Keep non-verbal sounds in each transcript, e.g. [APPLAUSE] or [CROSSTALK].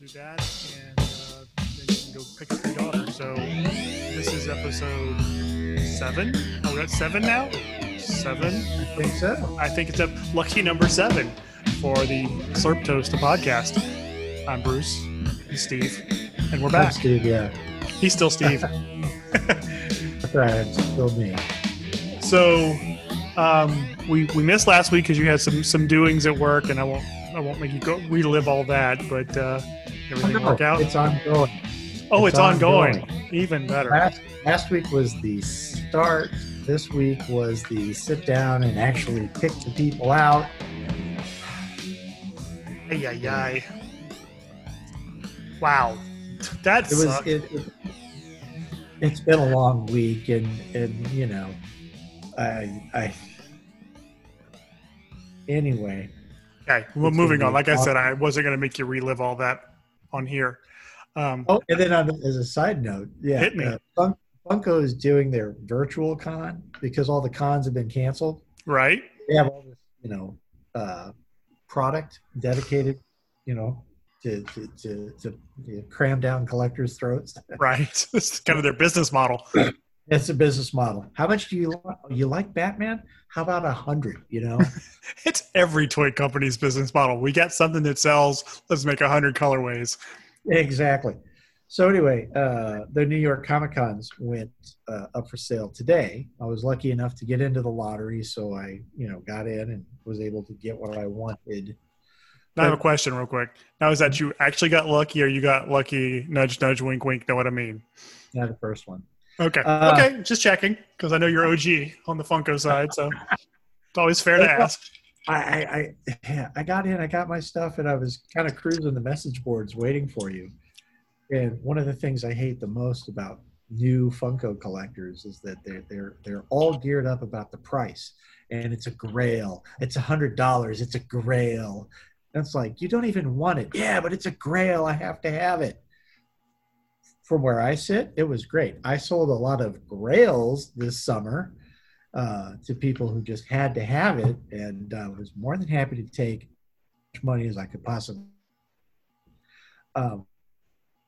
do that, and uh, then you can go pick up your daughter. So this is episode seven. Are we at seven now? Seven. I think so. I think it's a lucky number seven for the Slurp Toast podcast. I'm Bruce, and Steve, and we're back. Steve, yeah. He's still Steve. [LAUGHS] [LAUGHS] That's right. It's still me. so um, we we missed last week because you had some some doings at work, and I won't I won't make you go relive all that, but uh, everything no, work out. It's ongoing. oh, it's, it's ongoing. ongoing. Even better. Last, last week was the start. This week was the sit down and actually pick the people out. Ay, ay, ay. Wow. That It was it, it, it's been a long week and and you know I I anyway okay, well, moving on. Like I said. I wasn't going to make you relive all that on here. Um, oh and then on, as a side note yeah Hit me. uh, Fun- Funko is doing their virtual con because all the cons have been canceled right? they have all this you know uh, product dedicated you know to to, to, to you know, cram down collectors throats [LAUGHS] Right. [LAUGHS] It's kind of their business model. It's a business model. How much do you you like Batman? How about a hundred? You know, [LAUGHS] It's every toy company's business model. We got something that sells. Let's make a hundred colorways. exactly. So anyway, uh, the New York Comic Cons went uh, up for sale today. I was lucky enough to get into the lottery, so I you know got in and was able to get what I wanted. Now I have a question, real quick. Now, is that you actually got lucky, or you got lucky? Nudge, nudge, wink, wink. Know what I mean? Yeah, the first one. Okay. Uh, okay. Just checking because I know you're OG on the Funko side, so it's always fair to ask. I I, I, yeah, I got in, I got my stuff, and I was kind of cruising the message boards waiting for you. And one of the things I hate the most about new Funko collectors is that they're they're they're all geared up about the price, and it's a Grail, it's a hundred dollars, it's a Grail. That's like you don't even want it. Yeah, but it's a Grail. I have to have it. From where I sit, it was great. I sold a lot of Grails this summer uh, to people who just had to have it, and uh, was more than happy to take as much money as I could possibly. Um,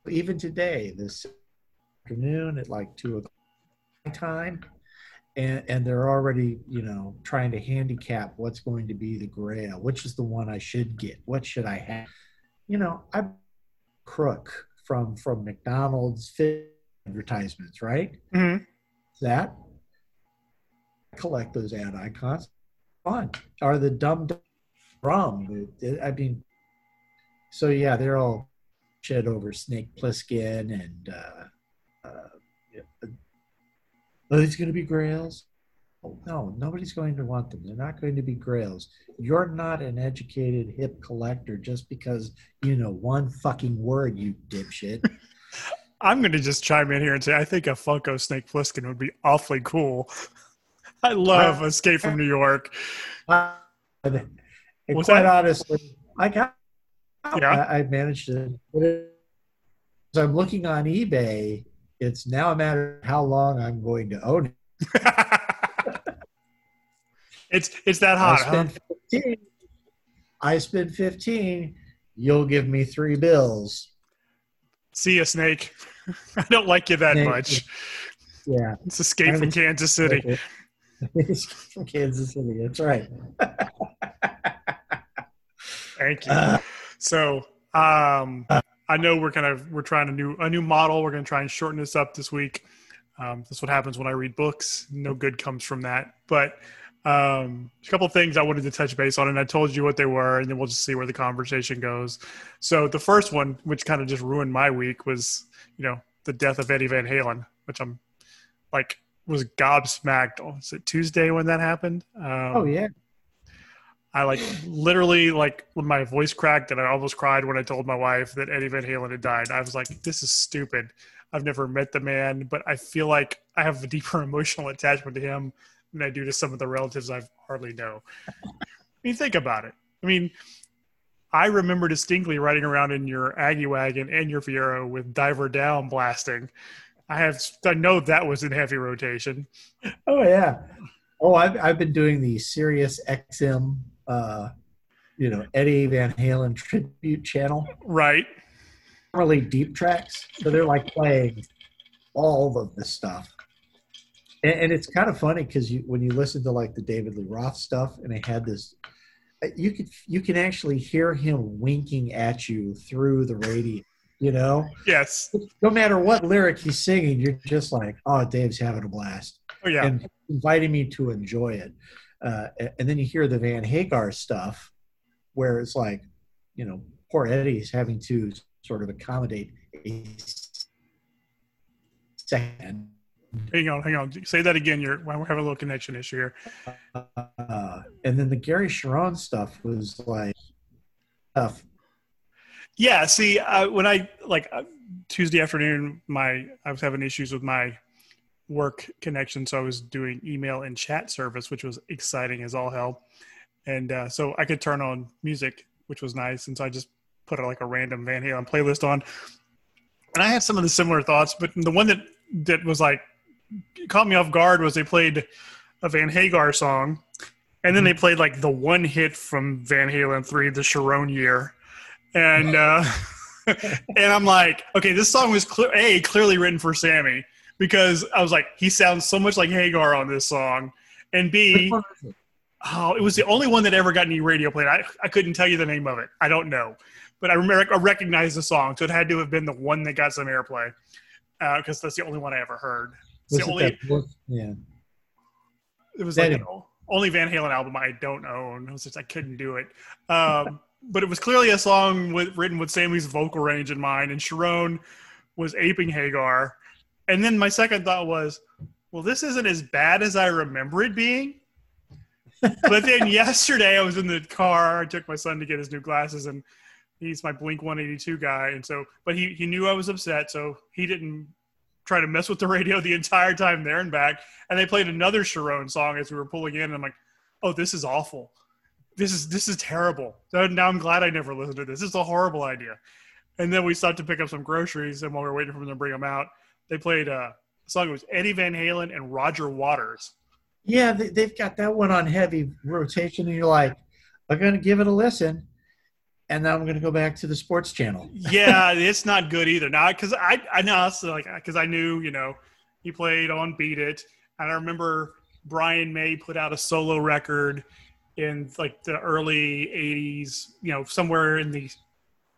even today, this afternoon at like two o'clock time, and and they're already you know trying to handicap what's going to be the Grail, which is the one I should get. What should I have? You know, I crook from from McDonald's fit advertisements, right? Mhm. That collect those ad icons. Fun. Or the dumb rum. I mean, so yeah, they're all shit over Snake Plissken and uh, uh, yeah. are these going to be grails? Oh, no, nobody's going to want them. They're not going to be grails. You're not an educated hip collector just because you know one fucking word, you dipshit. [LAUGHS] I'm going to just chime in here and say I think a Funko Snake Plissken would be awfully cool. [LAUGHS] I love Uh, Escape from New York. Uh, and What's quite that? honestly, I got. Yeah. I, I managed to. put it- So I'm looking on eBay. It's now a matter of how long I'm going to own it. [LAUGHS] it's it's that hot, I huh? spend 15. I spend 15. You'll give me three bills. See ya, Snake. [LAUGHS] I don't like you that Snake. much. Yeah. It's Escape from Kansas City. [LAUGHS] From Kansas City. That's right. [LAUGHS] Thank you. Uh, So, um, I know we're kind of we're trying a new a new model. We're going to try and shorten this up this week. Um, that's what happens when I read books. No good comes from that. But um, a couple things I wanted to touch base on, and I told you what they were, and then we'll just see where the conversation goes. So the first one, which kind of just ruined my week, was you know the death of Eddie Van Halen, which I'm like was gobsmacked. Oh, was it Tuesday when that happened? Um, oh yeah. I like literally like when my voice cracked and I almost cried when I told my wife that Eddie Van Halen had died. I was like, this is stupid. I've never met the man, but I feel like I have a deeper [LAUGHS] emotional attachment to him than I do to some of the relatives I've hardly know. I mean, think about it. I mean, I remember distinctly riding around in your Aggie wagon and your Fiero with Diver Down blasting. I have I know that was in heavy rotation. Oh yeah. Oh, I've I've been doing the Sirius XM, uh, you know, Eddie Van Halen tribute channel. Right. Really deep tracks, so they're like playing all of the stuff. And, and it's kind of funny because you when you listen to like the David Lee Roth stuff, and they had this, uh, you could you can actually hear him winking at you through the radio. You know, Yes. no matter what lyric he's singing, you're just like, oh, Dave's having a blast Oh yeah. and inviting me to enjoy it. Uh, and then you hear the Van Hagar stuff, where it's like, you know, poor Eddie's having to sort of accommodate a second. Hang on, hang on. Say that again. You're we're having a little connection issue here. Uh, and then the Gary Cherone stuff was like tough. Yeah. See, uh, when I like uh, Tuesday afternoon, my I was having issues with my work connection, so I was doing email and chat service, which was exciting as all hell. And uh, so I could turn on music, which was nice, and so I just put a, like a random Van Halen playlist on. And I had some of the similar thoughts, but the one that that was like caught me off guard was they played a Van Hagar song, and then they played like the one hit from Van Halen three, the Cherone year, and uh, [LAUGHS] and I'm like, okay, this song was clear, a clearly written for Sammy because I was like, he sounds so much like Hagar on this song, and B, it? oh, it was the only one that ever got any radio play. I I couldn't tell you the name of it. I don't know, but I remember I recognized the song, so it had to have been the one that got some airplay because that's the only one I ever heard. It's Was the it only? Yeah. it was like only Van Halen album I don't own. It was just I couldn't do it. Um, [LAUGHS] but it was clearly a song with, written with Sammy's vocal range in mind, and Cherone was aping Hagar. And then my second thought was, well, this isn't as bad as I remember it being. but then [LAUGHS] yesterday I was in the car. I took my son to get his new glasses, and he's my Blink 182 guy. And so, but he he knew I was upset, so he didn't try to mess with the [LAUGHS] radio the entire time there and back. And they played another Cherone song as we were pulling in, and I'm like, oh, this is awful. This is this is terrible. Now I'm glad I never listened to this. This is a horrible idea. And then we stopped to pick up some groceries, and while we were waiting for them to bring them out, they played uh, a song. It was Eddie Van Halen and Roger Waters. Yeah, they've got that one on heavy rotation, and you're like, I'm going to give it a listen, and then I'm going to go back to the sports channel. yeah, [LAUGHS] it's not good either. Now, because I I know so like because I knew you know he played on Beat It, and I remember Brian May put out a solo record in like the early '80s, you know, somewhere in the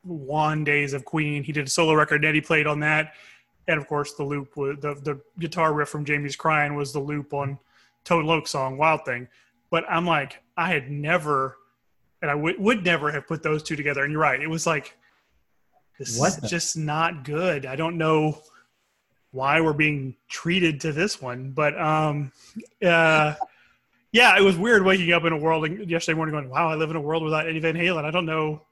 one days of Queen. He did a solo record, and he played on that, and of course the loop was the the guitar riff from Jamie's Crying was the loop on Tone Loc song Wild Thing. But I'm like, I had never, and I would would never have put those two together. And you're right, it was like this What is the- just not good. I don't know why we're being treated to this one, but um, uh, yeah, it was weird waking up in a world and yesterday morning going, "Wow, I live in a world without Eddie Van Halen." I don't know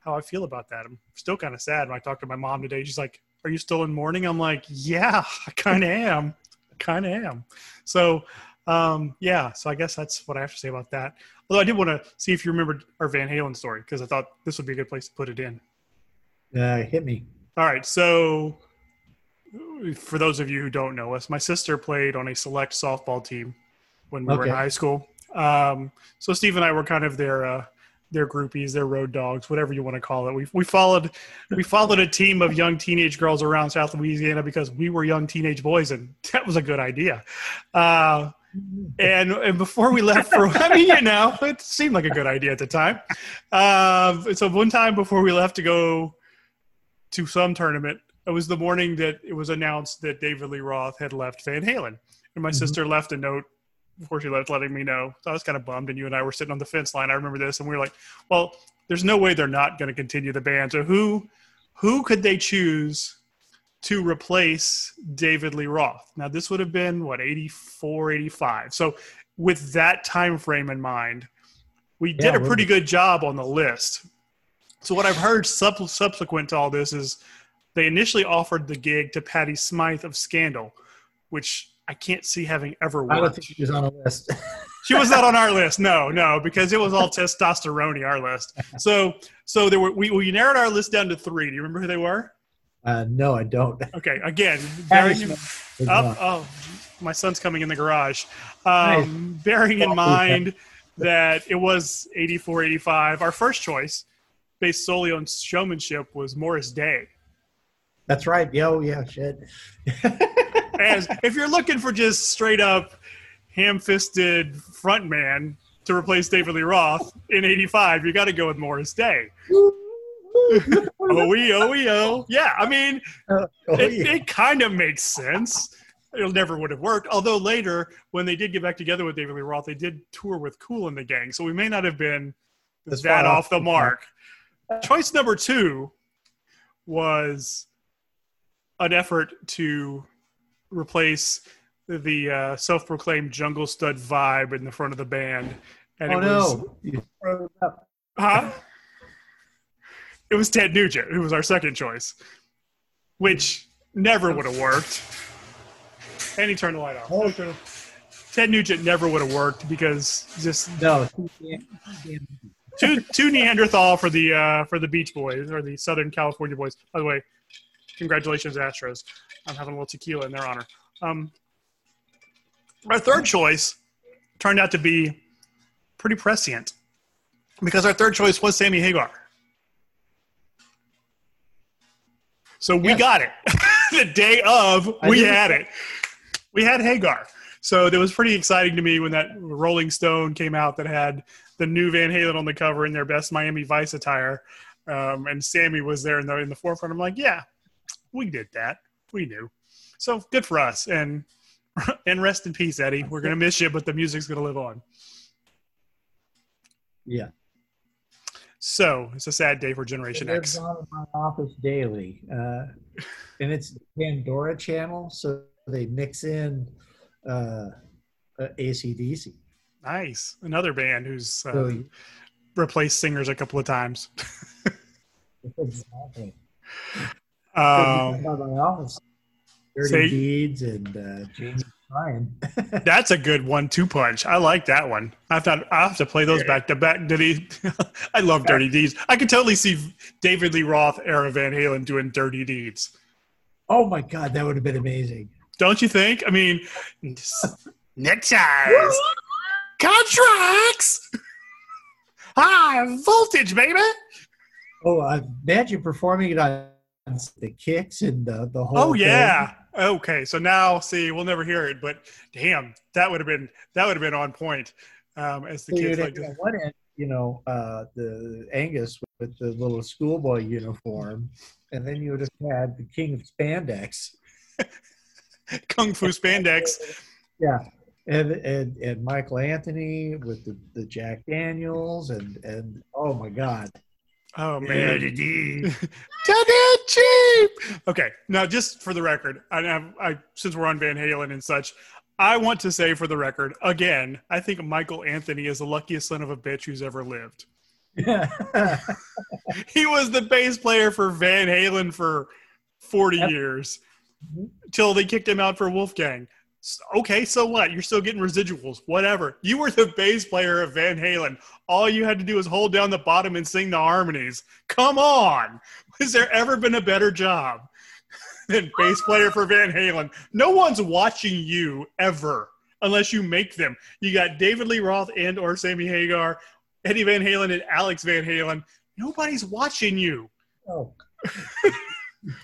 how I feel about that. I'm still kind of sad. When I talked to my mom today, she's like, "Are you still in mourning?" I'm like, "Yeah, [LAUGHS] I kind of am. I kind of am." So, um, yeah. So I guess that's what I have to say about that. Although I did want to see if you remembered our Van Halen story because I thought this would be a good place to put it in. Uh, hit me. All right. So, for those of you who don't know us, my sister played on a select softball team when we were in high school. Um, so Steve and I were kind of their uh, their groupies, their road dogs, whatever you want to call it. We we followed we followed a team of young teenage girls around South Louisiana because we were young teenage boys, and that was a good idea. Uh, and and before we left for, I mean, you know, it seemed like a good idea at the time. Um, so one time before we left to go to some tournament, it was the morning that it was announced that David Lee Roth had left Van Halen, and my Mhm. sister left a note before she left, letting me know. So I was kind of bummed, and you and I were sitting on the fence line. I remember this, and we were like, "Well, there's no way they're not going to continue the band. So who who could they choose?" To replace David Lee Roth. Now this would have been what 84 85. So with that time frame in mind, we did a pretty good job on the list. So what I've heard sub- subsequent to all this is they initially offered the gig to Patty Smyth of Scandal, which I can't see having ever I don't think she was on a list. [LAUGHS] She was not on our list. No, no, because it was all testosterone our list. So, so there were we, we narrowed our list down to three. Do you remember who they were? Uh, no, I don't. [LAUGHS] Okay, again, bearing in, up, oh, my son's coming in the garage. Um, bearing in mind that it was 84, 85, our first choice, based solely on showmanship, was Morris Day. That's right. Yeah, oh, yeah, shit. [LAUGHS] As if you're looking for just straight up ham-fisted frontman to replace David Lee Roth in '85, you got to go with Morris Day. [LAUGHS] Oh, we, oh, we, oh. Yeah, I mean, Oh, it, yeah. it kind of makes sense. It never would have worked. Although later, when they did get back together with David Lee Roth, they did tour with Kool and the Gang, so we may not have been As that far off the mark. Choice number two was an effort to replace the uh, self-proclaimed jungle stud vibe in the front of the band, and oh it was no! You froze up. Huh? It was Ted Nugent, who was our second choice, which never would have worked. And he turned the light off. Oh. Ted Nugent never would have worked because just No. you can't- you can't- two two Neanderthal for the uh, for the Beach Boys or the Southern California Boys. By the way, congratulations Astros. I'm having a little tequila in their honor. Um, our third choice turned out to be pretty prescient because our third choice was Sammy Hagar. So we Yes. got it [LAUGHS] the day of. I We had it. We had Hagar. So it was pretty exciting to me when that Rolling Stone came out that had the new Van Halen on the cover in their best Miami Vice attire, um, and Sammy was there in the in the forefront. I'm like, yeah, we did that. We knew. So good for us. And [LAUGHS] and rest in peace, Eddie. We're gonna miss you, but the music's gonna live on. Yeah. So it's a sad day for Generation X. on in my office daily, uh, and it's Pandora channel, so they mix in uh, uh, ACDC. Nice. Another band who's uh, So replaced singers a couple of times. [LAUGHS] exactly. Um, my office, Dirty Deeds and uh, James Ryan. [LAUGHS] That's a good one-two punch. I like that one. I thought I have to play those back to back. Did he? [LAUGHS] I love Dirty Deeds. I could totally see David Lee Roth era Van Halen doing Dirty Deeds. oh my God, that would have been amazing. Don't you think? I mean, [LAUGHS] neckties, contracts, high voltage, baby. Oh, I imagine performing it on the kicks and the, the whole. Oh thing. Okay, so now see, we'll never hear it, but damn, that would have been that would have been on point. Um, as the kids like to one end, you know, uh, the Angus with the little schoolboy uniform, and then you would have had the King of Spandex. [LAUGHS] kung fu spandex. Yeah, and and and Michael Anthony with the, the Jack Daniels, and and oh my God, Oh [LAUGHS] man, Dirty Dirty cheap. Okay, now just for the record, I, I, I since we're on Van Halen and such, I want to say for the record again, I think Michael Anthony is the luckiest son of a bitch who's ever lived. Yeah. [LAUGHS] He was the bass player for Van Halen for forty Yep. years till they kicked him out for Wolfgang. Okay, so what? You're still getting residuals, whatever. You were the bass player of Van Halen. All you had to do was hold down the bottom and sing the harmonies. Come on. [LAUGHS] Has there ever been a better job [LAUGHS] than bass player for Van Halen? No one's watching you ever unless you make them. You got David Lee Roth and or Sammy Hagar, Eddie Van Halen and Alex Van Halen. Nobody's watching you. oh, [LAUGHS]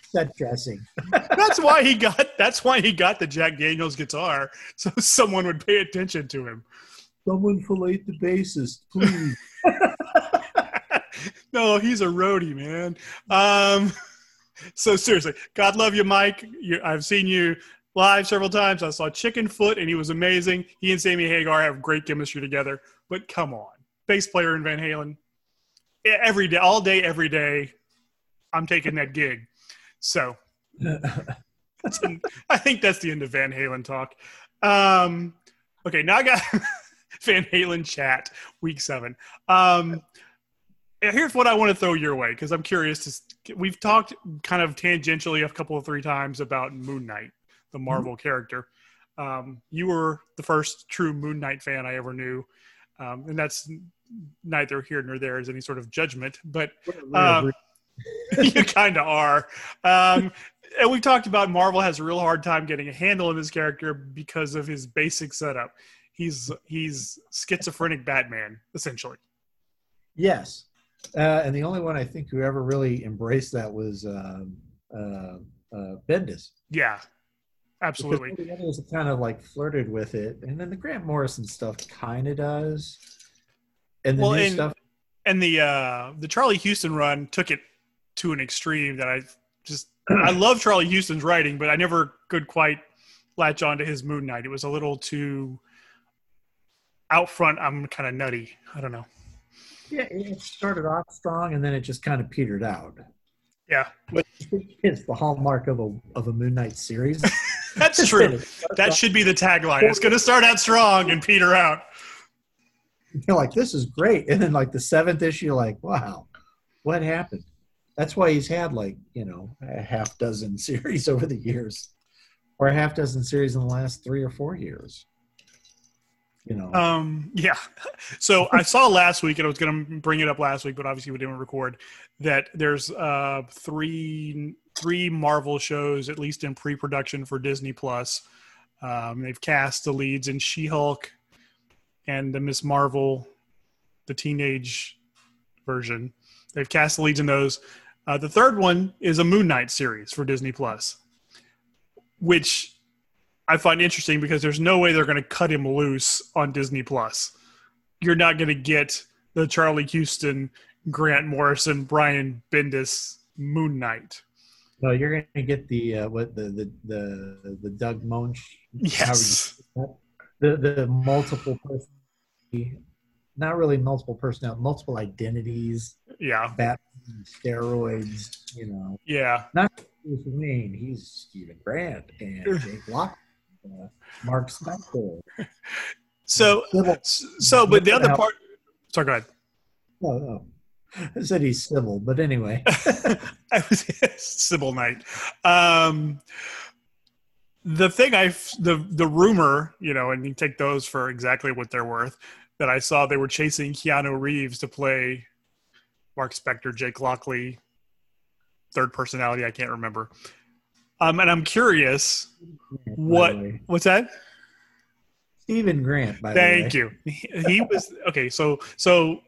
set dressing. That's why he got that's why he got the Jack Daniels guitar so someone would pay attention to him. Someone fillet the bassist, please. [LAUGHS] [LAUGHS] no, he's a roadie, man. Um, so seriously, God love you, Mike. You, I've seen you live several times. I saw Chickenfoot, and he was amazing. He and Sammy Hagar have great chemistry together. But come on, bass player in Van Halen, every day, all day, every day. I'm taking that gig. So [LAUGHS] that's an- I think that's the end of Van Halen talk. Um, okay, now I got [LAUGHS] Van Halen chat week seven. Um, here's what I want to throw your way because I'm curious. To, we've talked kind of tangentially a couple of three times about Moon Knight, the Marvel character. Um, you were the first true Moon Knight fan I ever knew, um, and that's neither here nor there is any sort of judgment, but uh, [LAUGHS] you kind of are. Um, and we talked about Marvel has a real hard time getting a handle on this character because of his basic setup. He's he's schizophrenic Batman essentially. Yes. Uh, and the only one I think who ever really embraced that was um, uh, uh, Bendis. Yeah, absolutely. Because the others kind of like flirted with it, and then the Grant Morrison stuff kind of does, and the Well, new and- stuff. and the uh the Charlie Huston run took it to an extreme that I just [CLEARS THROAT] I love Charlie Huston's writing, but I never could quite latch on to his Moon Knight. It was a little too out front. I'm kind of nutty. I don't know. Yeah, it started off strong, and then it just kind of petered out. Yeah, Which is the hallmark of a of a Moon Knight series. [LAUGHS] that's true. that should be the tagline. It's going to start out strong and peter out. you're like, this is great. And then like the seventh issue, you're like, wow, what happened? That's why he's had like, you know, a half dozen [LAUGHS] series over the years. Or a half dozen series in the last three or four years. You know. Um, yeah. [LAUGHS] So I saw last week, and I was going to bring it up last week, but obviously we didn't record. That there's uh three three Marvel shows at least in pre-production for Disney Plus. Um, they've cast the leads in She-Hulk and the Miss Marvel, the teenage version. They've cast the leads in those. Uh, the third one is a Moon Knight series for Disney Plus, which I find interesting because there's no way they're going to cut him loose on Disney Plus. You're not going to get the Charlie Huston, Grant Morrison, Brian Bendis Moon Knight. no, you're gonna get the uh, what the the the, the Doug Moench Yes. the the multiple person not really multiple personality, multiple identities, Yeah. Batman, steroids, you know. Yeah. Not Bruce Wayne, he's Stephen Grant and [LAUGHS] Jake Lock, uh, Mark Spector. So, Civil, so, but the other part. Sorry, go ahead. no, no. I said he's civil, but anyway. [LAUGHS] I was [LAUGHS] Sybil Knight. Um, the thing I the the rumor, you know, and you take those for exactly what they're worth. That I saw they were chasing Keanu Reeves to play Mark Spector, Jake Lockley, third personality. I can't remember. Um, and I'm curious, What? what's that? Stephen Grant, by Thank the way. Thank you. He, he was okay. So so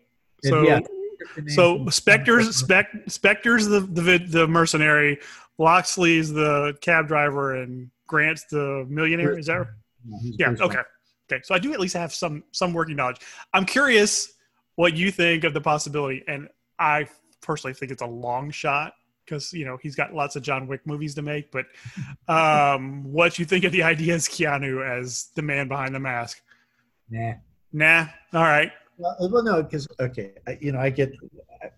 so yeah, so Spector's Spec, Spector's the, the the mercenary, Lockley's the cab driver, and Grant's the millionaire. Is that right? Yeah. Okay. Okay. So I do at least have some some working knowledge. I'm curious what you think of the possibility, and I personally think it's a long shot because you know he's got lots of John Wick movies to make. But [LAUGHS] um, what you think of the idea as Keanu as the man behind the mask? Wayne. Nah. All right. Well, well, no, because okay, I, you know, I get. I,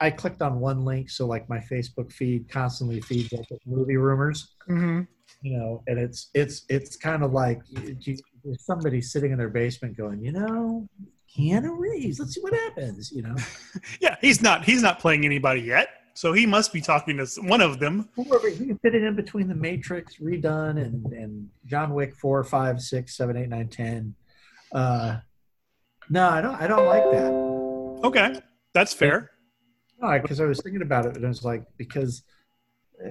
I clicked on one link, so like my Facebook feed constantly feeds up with movie rumors. Mm-hmm. you know and it's it's it's kind of like you, you, there's somebody sitting in their basement going you know Keanu Reeves let's see what happens you know [LAUGHS] Yeah, he's not he's not playing anybody yet, so he must be talking to one of them. whoever you can fit it in between the Matrix redone and and John Wick four five six seven eight nine ten uh no I don't I don't like that Okay, that's fair. no because I was thinking about it and I was like because uh,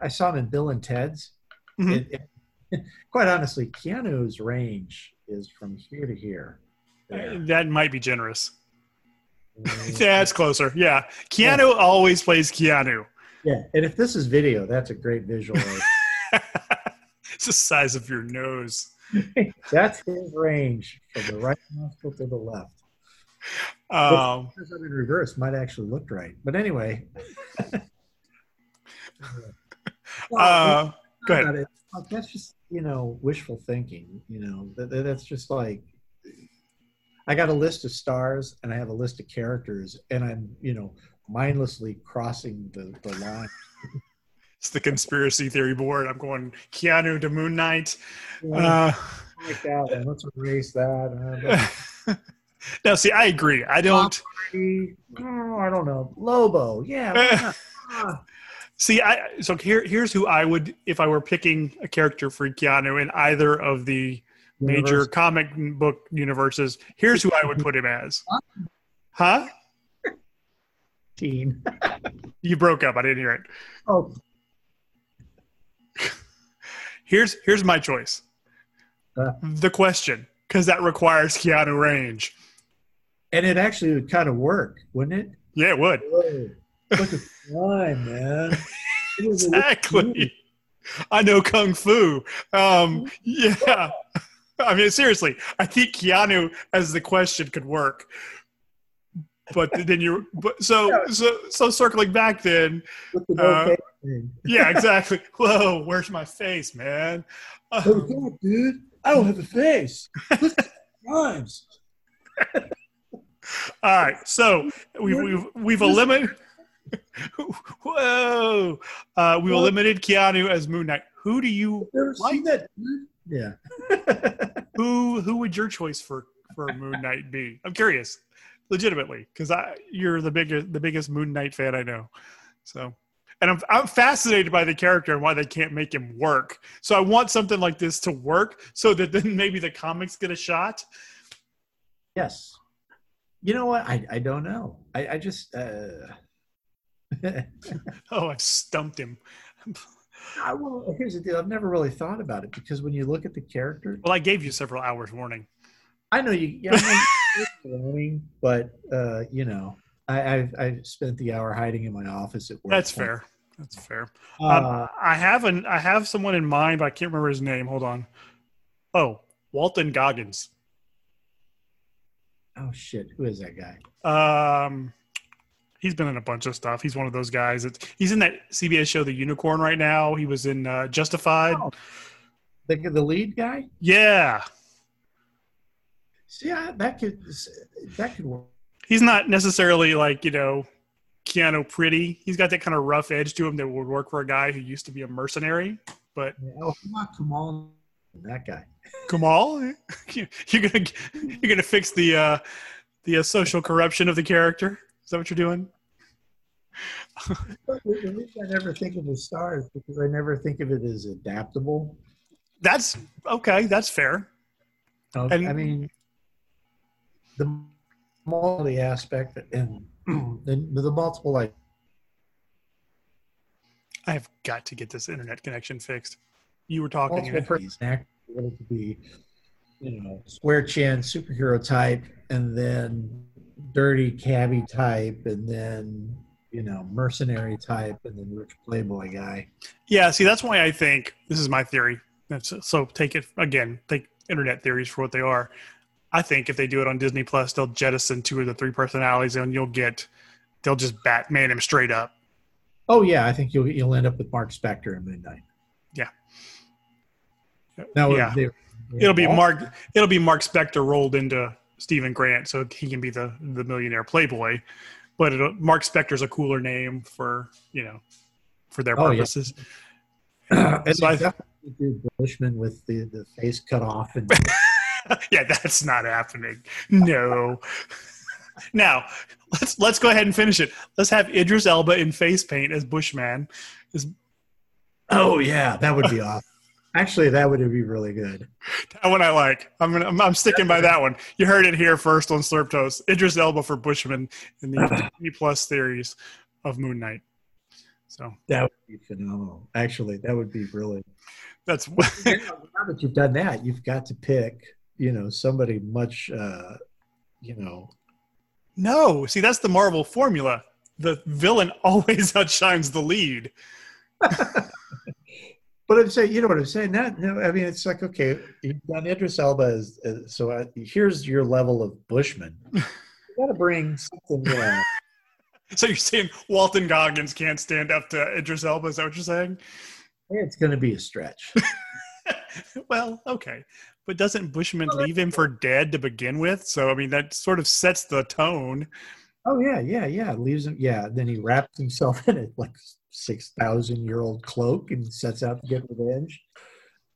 I saw him in Bill and Ted's Mhm. It- it- [LAUGHS] quite honestly Keanu's range is from here to here There. That might be generous. [LAUGHS] that's closer. Yeah, Keanu always plays Keanu. Yeah, and if this is video, that's a great visual. [LAUGHS] it's the size of your nose. that's his range from the right nostril to the left. Um, If in reverse might actually look right, but anyway. uh, go ahead. Like, that's just you know wishful thinking. You know that, that- that's just like I got a list of stars and I have a list of characters, and I'm you know mindlessly crossing the, the line. It's the conspiracy theory board. I'm going Keanu to Moon Knight. Yeah, Uh, like that, and let's erase that. Uh, [LAUGHS] now, see, I agree. I don't. oh, I don't know. Lobo, yeah. [LAUGHS] See, I so here here's who I would if I were picking a character for Keanu in either of the major comic book universes. Here's who I would put him as. Huh? Teen. You broke up. I didn't hear it. Oh, Here's here's my choice. Uh. the question, because that requires Keanu range. and it actually would kind of work, wouldn't it? Yeah, it would. Whoa, look at the man. Exactly. I know kung fu. Um, yeah. [LAUGHS] I mean, seriously, I think Keanu as the question could work. But then you, but so so so circling back then. Uh, yeah, [LAUGHS] exactly. Whoa, where's my face, man? Oh God, dude, I don't have a face. Rhymes. [LAUGHS] All right, so we've we've we've eliminated. [LAUGHS] Whoa, uh, we've eliminated Keanu as Moon Knight. Who do you like? That. Yeah. [LAUGHS] who who would your choice for for Moon Knight be? I'm curious, legitimately, because I you're the biggest the biggest Moon Knight fan I know. So, and I'm I'm fascinated by the character and why they can't make him work. So I want something like this to work, so that then [LAUGHS] maybe the comics get a shot. Yes. You know what? I I don't know. I I just. uh [LAUGHS] oh, I stumped him. I, well, here's the deal. I've never really thought about it because when you look at the character, well, I gave you several hours warning. I know you. Yeah, I warning, but uh, you know, I, I've I've spent the hour hiding in my office at work. That's fair. That's fair. Uh, um, I have an I have someone in mind, but I can't remember his name. Hold on. Oh, Walton Goggins. Oh shit! Who is that guy? Um, he's been in a bunch of stuff. He's one of those guys. It's, he's in that CBS show, The Unicorn, right now. He was in uh, Justified. Oh, the the lead guy. Yeah. See, yeah, that could that could work. He's not necessarily like you know Keanu pretty. He's got that kind of rough edge to him that would work for a guy who used to be a mercenary. But oh, not Kamal, that guy. Kamal, [LAUGHS] you're gonna you're gonna fix the uh, the uh, social corruption of the character. Is that what you're doing? the reason I never think of the stars because I never think of it as adaptable. That's okay. That's fair. Okay. And, I mean, the multi aspect and [CLEARS THROAT] the, the multiple like. I have got to get this internet connection fixed. You were talking. Multiple to be, you know, square chin superhero type, and then dirty cabbie type, and then you know mercenary type, and then rich playboy guy. Yeah, see, that's why I think this is my theory. So take it again. Take internet theories for what they are. I think if they do it on Disney Plus, they'll jettison two of the three personalities, and you'll get they'll just Batman him straight up. Oh yeah, I think you'll you'll end up with Mark Spector and Midnight. Yeah. Now yeah. it'll be Mark. It'll be Mark Spector rolled into Stephen Grant, so he can be the the millionaire playboy. But it, Mark Spector's a cooler name for you know for their purposes. Oh, yeah. [CLEARS THROAT] and so I definitely do Bushman with the the face cut off and. [LAUGHS] yeah, that's not happening. No. [LAUGHS] now let's let's go ahead and finish it. Let's have Idris Elba in face paint as Bushman. Is oh yeah, that would be [LAUGHS] awesome. Actually, that would be really good. That one I like. I'm gonna, I'm, I'm sticking by that one. You heard it here first on Slurp Toast. Idris Elba for Bushman in the [SIGHS] Disney Plus series of Moon Knight. So that would be phenomenal. Actually, that would be really. That's now that you've done that, you've got to pick. You know, somebody much. uh You know. No, see, that's the Marvel formula. The villain [LAUGHS] always outshines the lead. [LAUGHS] But I'm saying, you know what I'm saying? That no, I mean, it's like okay, you've done Idris Elba, as, as, so I, here's your level of Bushman. [LAUGHS] You got to bring something. You [LAUGHS] know. so you're saying Walton Goggins can't stand up to Idris Elba? Is that what you're saying? It's going to be a stretch. [LAUGHS] well, okay, but doesn't Bushman leave him for dead to begin with? So I mean, that sort of sets the tone. Oh yeah, yeah, yeah. Leaves him. Yeah, then he wraps himself [LAUGHS] in it like six thousand year old cloak and sets out to get revenge.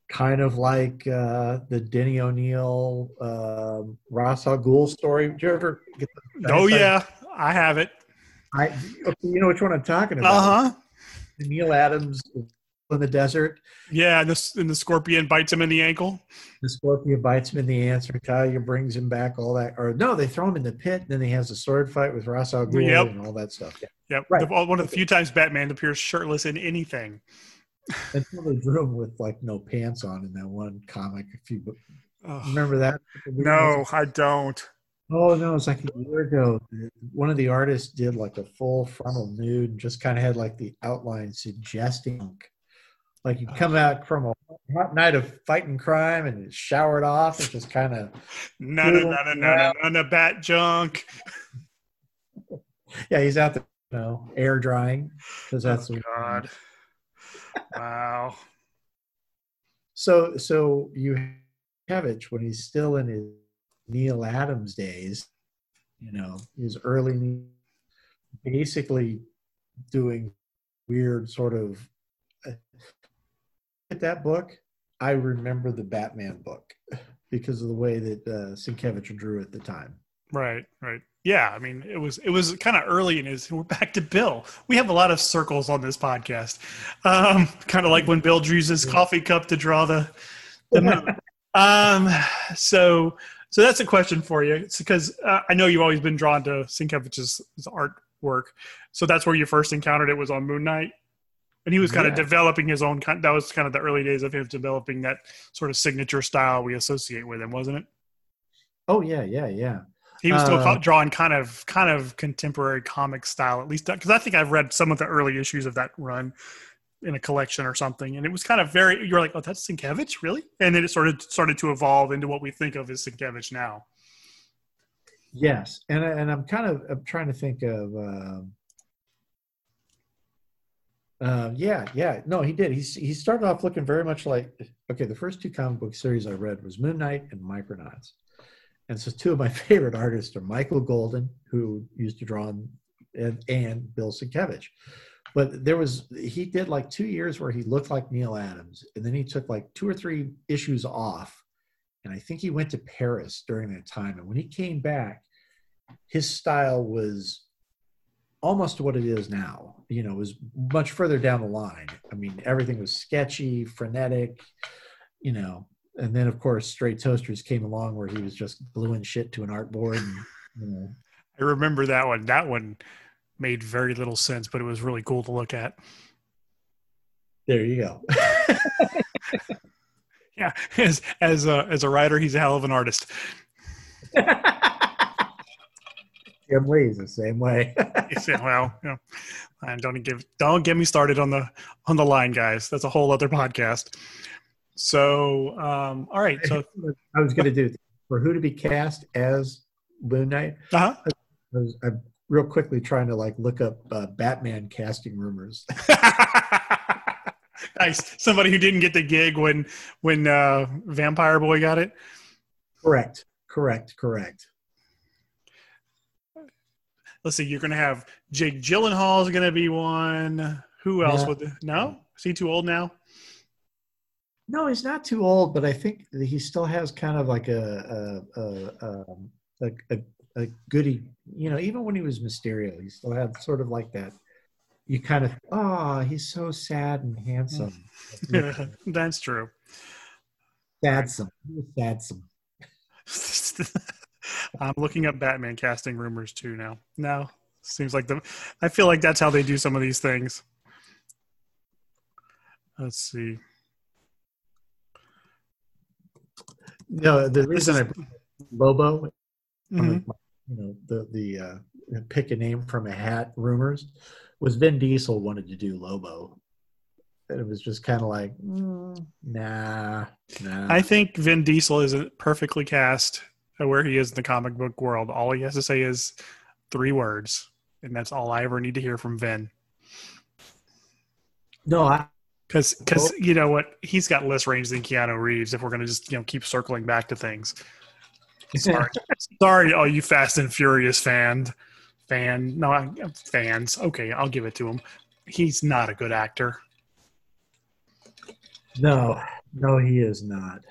Kind of like uh, the Denny O'Neil, uh, Ra's al Ghul story. Did you ever get? The, oh yeah, I have it. I you know which one I'm talking about. Uh huh. Neal Adams in the desert. Yeah, and the, and the scorpion bites him in the ankle. The scorpion bites him in the answer. Talia brings him back, all that. Or no, they throw him in the pit. Then he has a sword fight with Ra's al Ghul yep. and all that stuff. Yeah. Yep. Right. The, one of the few times Batman appears shirtless in anything. Until they drew him with like no pants on in that one comic. If you oh. remember that? No, I don't. Oh no, it's like a year ago. One of the artists did like a full frontal nude and just kind of had like the outline suggesting like you come out from a hot night of fighting crime and showered off and just kind of no no no no no no no bat junk. Yeah, he's out there, you know, air drying because that's oh, God. wow. So so you have it when he's still in his Neal Adams days, you know, his early, basically doing weird sort of. Uh, At that book, I remember the Batman book [LAUGHS] because of the way that uh, Sienkiewicz drew at the time. Right, right. Yeah, I mean, it was it was kind of early in his. We're [LAUGHS] back to Bill. We have a lot of circles on this podcast, um, [LAUGHS] kind of like when Bill drew his coffee cup to draw the the moon. um, so so that's a question for you. It's because uh, I know you've always been drawn to Sienkiewicz's artwork. So that's where you first encountered it was on Moon Knight, and he was kind yeah. of developing his own. That was kind of the early days of him developing that sort of signature style we associate with him, wasn't it? Oh yeah, yeah, yeah. He was still uh, drawing kind of kind of contemporary comic style, at least because I think I've read some of the early issues of that run in a collection or something, and it was kind of very. You're like, oh, that's Sienkiewicz, really? And then it sort of started to evolve into what we think of as Sienkiewicz now. Yes, and and I'm kind of I'm trying to think of. Uh, uh, yeah, yeah. No, he did. He he started off looking very much like okay. The first two comic book series I read was Moon Knight and Micronauts, and so two of my [LAUGHS] favorite artists are Michael Golden, who used to draw, and, and Bill Sienkiewicz. But there was he did like two years where he looked like Neal Adams, and then he took like two or three issues off, and I think he went to Paris during that time. And when he came back, his style was almost what it is now. You know, it was much further down the line. I mean, everything was sketchy, frenetic, you know. And then, of course, Stray Toasters came along where he was just gluing shit to an artboard. And, you know. I remember that one. That one made very little sense, but it was really cool to look at. There you go. [LAUGHS] yeah, [LAUGHS] as as a as a writer, he's a hell of an artist. [LAUGHS] Jim Lee's the same way. [LAUGHS] yeah, well, you know, and don't give don't get me started on the on the line, guys. That's a whole other podcast. So, um, all right. So [LAUGHS] I was going to do for who to be cast as Moon Knight. Uh-huh. I was, I'm real quickly trying to like look up uh, Batman casting rumors. [LAUGHS] nice. Somebody who didn't get the gig when when uh, Vampire Boy got it. Correct. Correct. Correct. Let's see. You're going to have Jake Gyllenhaal is going to be one. Who else yeah. would? No, is he too old now? No, he's not too old, but I think he still has kind of like a a, a, um, a, a a goody. You know, even when he was Mysterio, he still had sort of like that. You kind of, oh, he's so sad and handsome. [LAUGHS] That's true. Sadsome. Sadsome. [LAUGHS] I'm looking up Batman casting rumors too now. No, seems like the. I feel like that's how they do some of these things. Let's see. No, the reason I Lobo mm-hmm you know the the uh, pick a name from a hat rumors was Vin Diesel wanted to do Lobo. And it was just kind of like, mm, nah, nah. I think Vin Diesel is perfectly cast where he is in the comic book world. All he has to say is three words, and that's all I ever need to hear from Vin. No, I because because you know what he's got less range than Keanu Reeves. If we're gonna just you know keep circling back to things, Sorry, [LAUGHS] sorry, all you Fast and Furious fan, fan, no fans. Okay, I'll give it to him. He's not a good actor. No, no, he is not.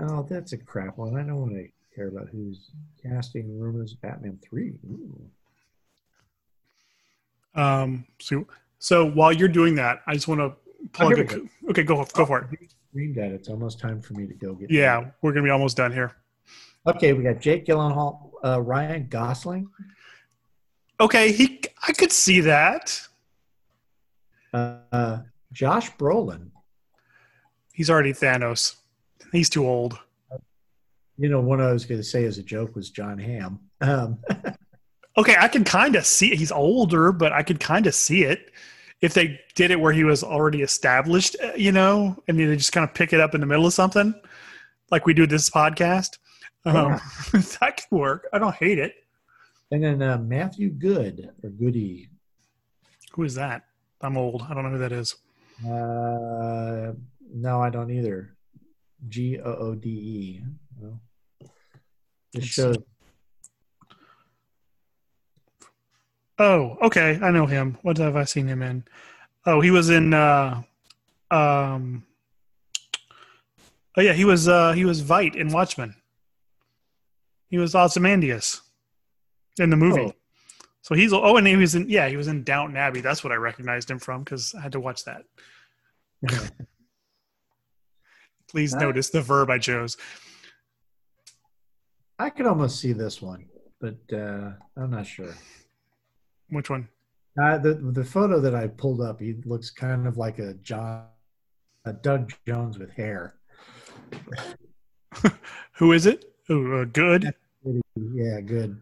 Oh, that's a crap one. I don't want to care about who's casting rumors. Batman three. Ooh. Um. So, so while you're doing that, I just want to plug. it. Okay, go go for it screamed at. It's almost time for me to go get. Yeah, we're gonna be almost done here. Okay, we got Jake Gyllenhaal, uh, Ryan Gosling. Okay, he. I could see that. Uh, Josh Brolin. He's already Thanos. He's too old. You know, one I was going to say as a joke was Jon Hamm. Um, [LAUGHS] Okay, I can kind of see it. He's older, but I could kind of see it if they did it where he was already established, uh, you know, and they just kind of pick it up in the middle of something, like we do this podcast. Um, Yeah. [LAUGHS] that could work. I don't hate it. and then uh, Matthew Goode or Goody. Who is that? I'm old. I don't know who that is. Uh, no, I don't either. G O O D E. Well, This shows Oh, okay. I know him. What have I seen him in? Oh, he was in. uh um Oh yeah, he was. uh He was Veidt in Watchmen. He was Ozymandias in the movie. Oh. So he's. Oh, and he was in. Yeah, he was in Downton Abbey. That's what I recognized him from because I had to watch that. [LAUGHS] Please notice the verb I chose. I could almost see this one, but uh, I'm not sure. Which one? Uh, the the photo that I pulled up, he looks kind of like a John, a Doug Jones with hair. [LAUGHS] Who is it? Oh, uh, good. Yeah, good.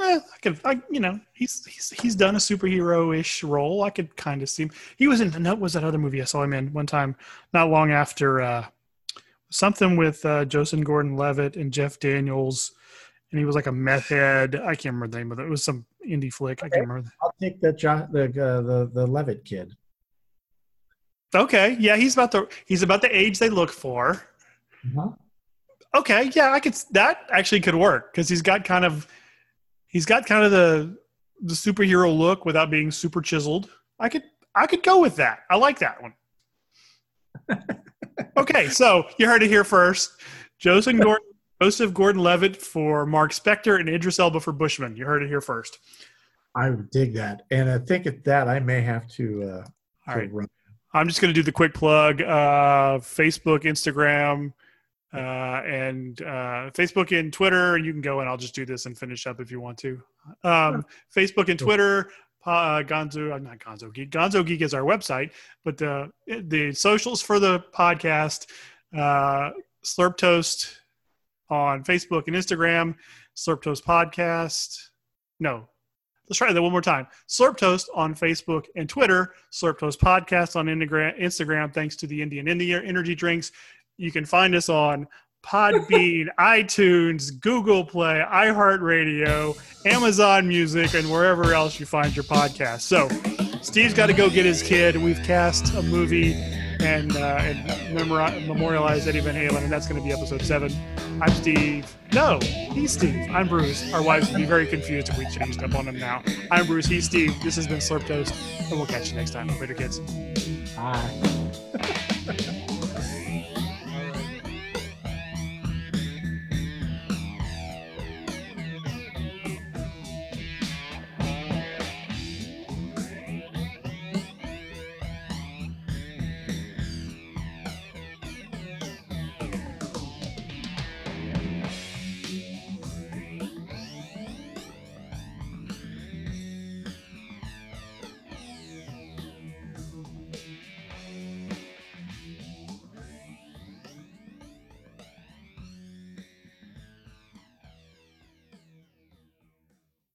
Eh, I could, I, you know, he's he's he's done a superhero-ish role. I could kind of see him. He was in what was that other movie I saw him in one time, not long after uh, something with uh, Joseph Gordon-Levitt and Jeff Daniels, and he was like a meth head. I can't remember the name of it. It was some indie flick. I can't remember. I'll take John, the uh, the the Levitt kid. Okay, yeah, he's about the he's about the age they look for. Uh-huh. Okay, yeah, I could. That actually could work because he's got kind of, he's got kind of the the superhero look without being super chiseled. I could I could go with that. I like that one. [LAUGHS] okay, so you heard it here first. Joseph Gordon, Joseph Gordon-Levitt for Marc Spector and Idris Elba for Bushman. You heard it here first. I would dig that, and I think at that I may have to. Uh, All to right. run. I'm just going to do the quick plug uh, Facebook, Instagram, uh, and uh, Facebook and Twitter. You can go and I'll just do this and finish up if you want to. Um, Facebook and Twitter, uh, Gonzo, uh, not Gonzo Geek. Gonzo Geek is our website, but the, the socials for the podcast, uh, Slurp Toast on Facebook and Instagram, Slurp Toast Podcast. No, let's try that one more time. Slurp Toast on Facebook and Twitter, Slurp Toast Podcast on Instagram, thanks to the Indian India Energy Drinks. You can find us on Podbean, [LAUGHS] iTunes, Google Play, iHeartRadio, Amazon Music, and wherever else you find your podcast. So, Steve's got to go get his kid. We've cast a movie and, uh, and memori- memorialize Eddie Van Halen, and that's going to be episode seven. I'm Steve. No, he's Steve. I'm Bruce. Our wives would be very confused if we changed up on him now. I'm Bruce. He's Steve. This has been Slurp Toast, and we'll catch you next time. Later, kids. Bye. [LAUGHS]